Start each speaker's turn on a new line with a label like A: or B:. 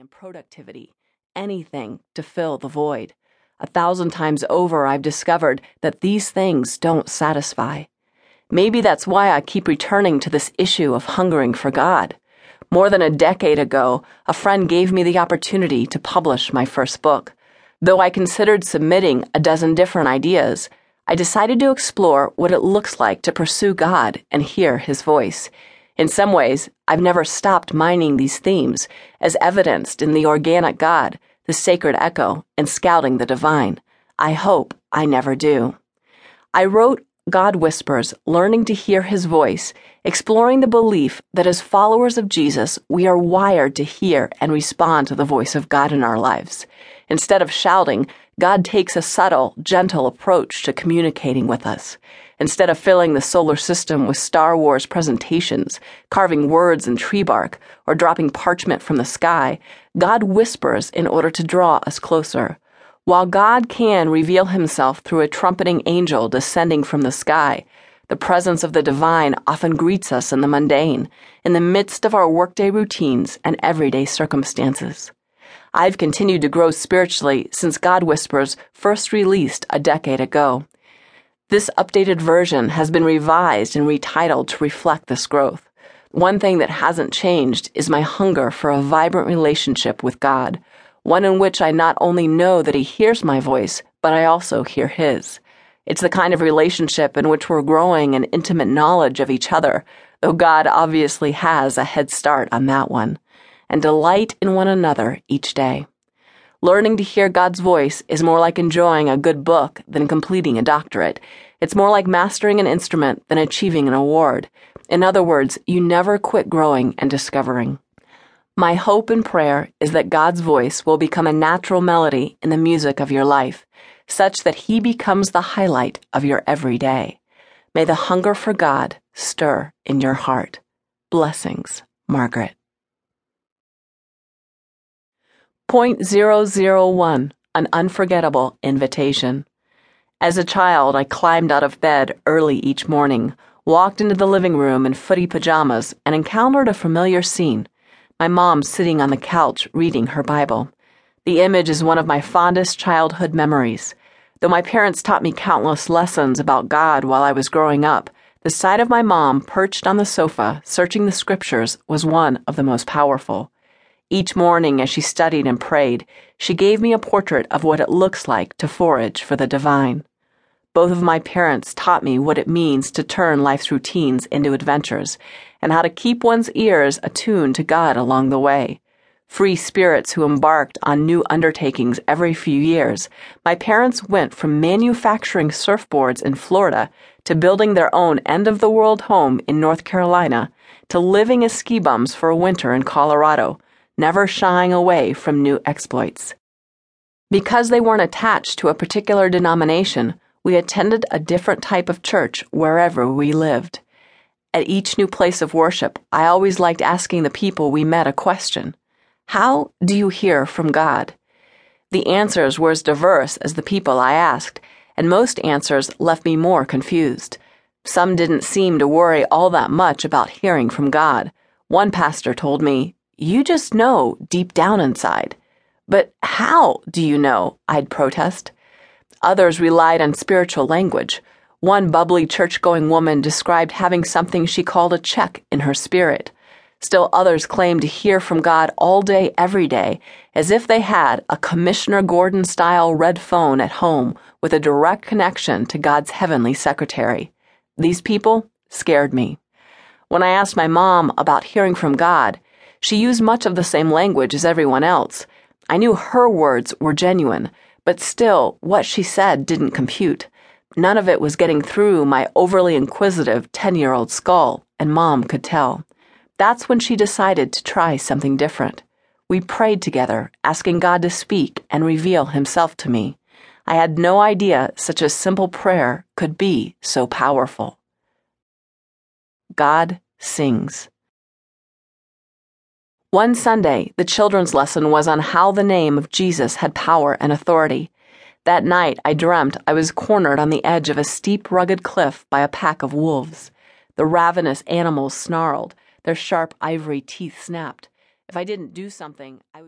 A: and productivity, anything to fill the void. A thousand times over, I've discovered that these things don't satisfy. Maybe that's why I keep returning to this issue of hungering for God. More than a decade ago, a friend gave me the opportunity to publish my first book. Though I considered submitting a dozen different ideas, I decided to explore what it looks like to pursue God and hear His voice. In some ways, I've never stopped mining these themes, as evidenced in the organic God, the sacred echo, and scouting the divine. I hope I never do. I wrote God Whispers, learning to hear his voice, exploring the belief that as followers of Jesus, we are wired to hear and respond to the voice of God in our lives. Instead of shouting, God takes a subtle, gentle approach to communicating with us. Instead of filling the solar system with Star Wars presentations, carving words in tree bark, or dropping parchment from the sky, God whispers in order to draw us closer. While God can reveal himself through a trumpeting angel descending from the sky, the presence of the divine often greets us in the mundane, in the midst of our workday routines and everyday circumstances. I've continued to grow spiritually since God Whispers first released a decade ago. This updated version has been revised and retitled to reflect this growth. One thing that hasn't changed is my hunger for a vibrant relationship with God, one in which I not only know that He hears my voice, but I also hear His. It's the kind of relationship in which we're growing an intimate knowledge of each other, though God obviously has a head start on that one, and delight in one another each day. Learning to hear God's voice is more like enjoying a good book than completing a doctorate. It's more like mastering an instrument than achieving an award. In other words, you never quit growing and discovering. My hope and prayer is that God's voice will become a natural melody in the music of your life, such that He becomes the highlight of your everyday. May the hunger for God stir in your heart. Blessings, Margaret. Point zero zero one, an unforgettable invitation. As a child, I climbed out of bed early each morning, walked into the living room in footy pajamas, and encountered a familiar scene my mom sitting on the couch reading her Bible. The image is one of my fondest childhood memories. Though my parents taught me countless lessons about God while I was growing up, the sight of my mom perched on the sofa, searching the scriptures, was one of the most powerful. Each morning, as she studied and prayed, she gave me a portrait of what it looks like to forage for the divine. Both of my parents taught me what it means to turn life's routines into adventures, and how to keep one's ears attuned to God along the way. Free spirits who embarked on new undertakings every few years, my parents went from manufacturing surfboards in Florida to building their own end of the world home in North Carolina to living as ski bums for a winter in Colorado never shying away from new exploits. Because they weren't attached to a particular denomination, we attended a different type of church wherever we lived. At each new place of worship, I always liked asking the people we met a question How do you hear from God? The answers were as diverse as the people I asked, and most answers left me more confused. Some didn't seem to worry all that much about hearing from God. One pastor told me, you just know deep down inside. But how do you know? I'd protest. Others relied on spiritual language. One bubbly church going woman described having something she called a check in her spirit. Still others claimed to hear from God all day, every day, as if they had a Commissioner Gordon style red phone at home with a direct connection to God's heavenly secretary. These people scared me. When I asked my mom about hearing from God, she used much of the same language as everyone else. I knew her words were genuine, but still, what she said didn't compute. None of it was getting through my overly inquisitive 10 year old skull, and Mom could tell. That's when she decided to try something different. We prayed together, asking God to speak and reveal Himself to me. I had no idea such a simple prayer could be so powerful. God sings. One Sunday, the children's lesson was on how the name of Jesus had power and authority. That night, I dreamt I was cornered on the edge of a steep, rugged cliff by a pack of wolves. The ravenous animals snarled, their sharp ivory teeth snapped. If I didn't do something, I would.